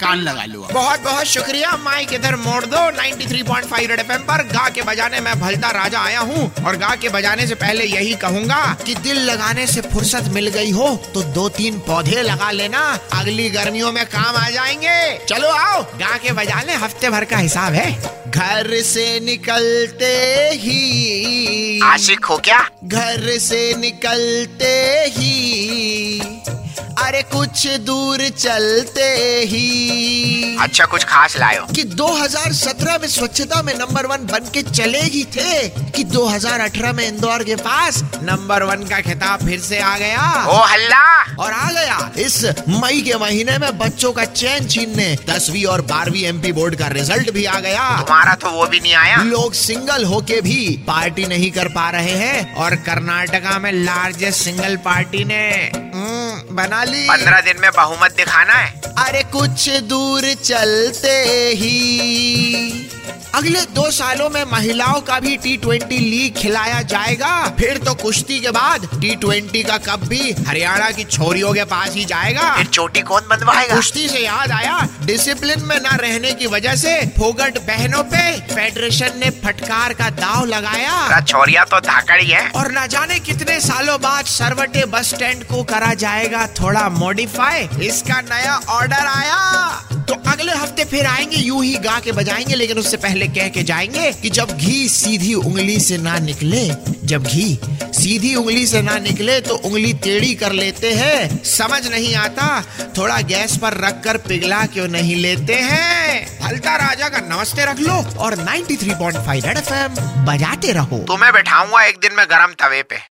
कान लगा लो बहुत बहुत शुक्रिया माइक इधर मोड़ दो। 93.5 रेड एफएम पर गा के बजाने मैं भलता राजा आया हूँ। और गा के बजाने से पहले यही कहूँगा कि दिल लगाने से फुर्सत मिल गई हो तो दो तीन पौधे लगा लेना। अगली गर्मियों में काम आ जाएँगे। चलो आओ गा के बजाने। हफ़्ते भर का हिसाब है। घर से निकलते ही। आशिक हो क्या? घर से निकलते ही। अरे कुछ दूर चलते ही। अच्छा कुछ खास लायो। कि 2017 में स्वच्छता में नंबर वन बन के चले ही थे कि 2018 में इंदौर के पास नंबर वन का खिताब फिर से आ गया। ओ हल्ला! और आ गया। इस मई के महीने में बच्चों का चैन छीनने दसवीं और बारहवीं एमपी बोर्ड का रिज़ल्ट भी आ गया। हमारा तो वो भी नहीं आया। लोग सिंगल होके भी पार्टी नहीं कर पा रहे हैं और कर्नाटका में लार्जेस्ट सिंगल पार्टी ने। बना ली पंद्रह दिन में बहुमत दिखाना है। अरे कुछ दूर चलते ही। अगले दो सालों में महिलाओं का भी टी ट्वेंटी लीग खिलाया जाएगा। फिर तो कुश्ती के बाद टी ट्वेंटी का कप भी हरियाणा की छोरियों के पास ही जाएगा। फिर चोटी कौन बंधवाएगा कुश्ती से याद आया डिसिप्लिन में न रहने की वजह से फोगट बहनों पे फेडरेशन ने फटकार का दाव लगाया। छोरिया तो धाकड़ी है और न जाने कितने सालों बाद सरवटे बस स्टैंड को करा जाएगा थोड़ा मॉडिफाई इसका नया ऑर्डर आया। अगले हफ़्ते फिर आएँगे, यूँ ही गा के बजाएँगे, लेकिन उससे पहले कह के जाएँगे कि जब घी सीधी उंगली से ना निकले, जब घी सीधी उंगली से ना निकले तो उंगली टेढ़ी कर लेते हैं। समझ नहीं आता, थोड़ा गैस पर रख कर पिघला क्यों नहीं लेते हैं? हल्का राजा का नमस्ते रख लो और 93.5 रेड एफएम बजाते रहो। तुम्हें बैठाऊँगा, एक दिन में गरम तवे पे।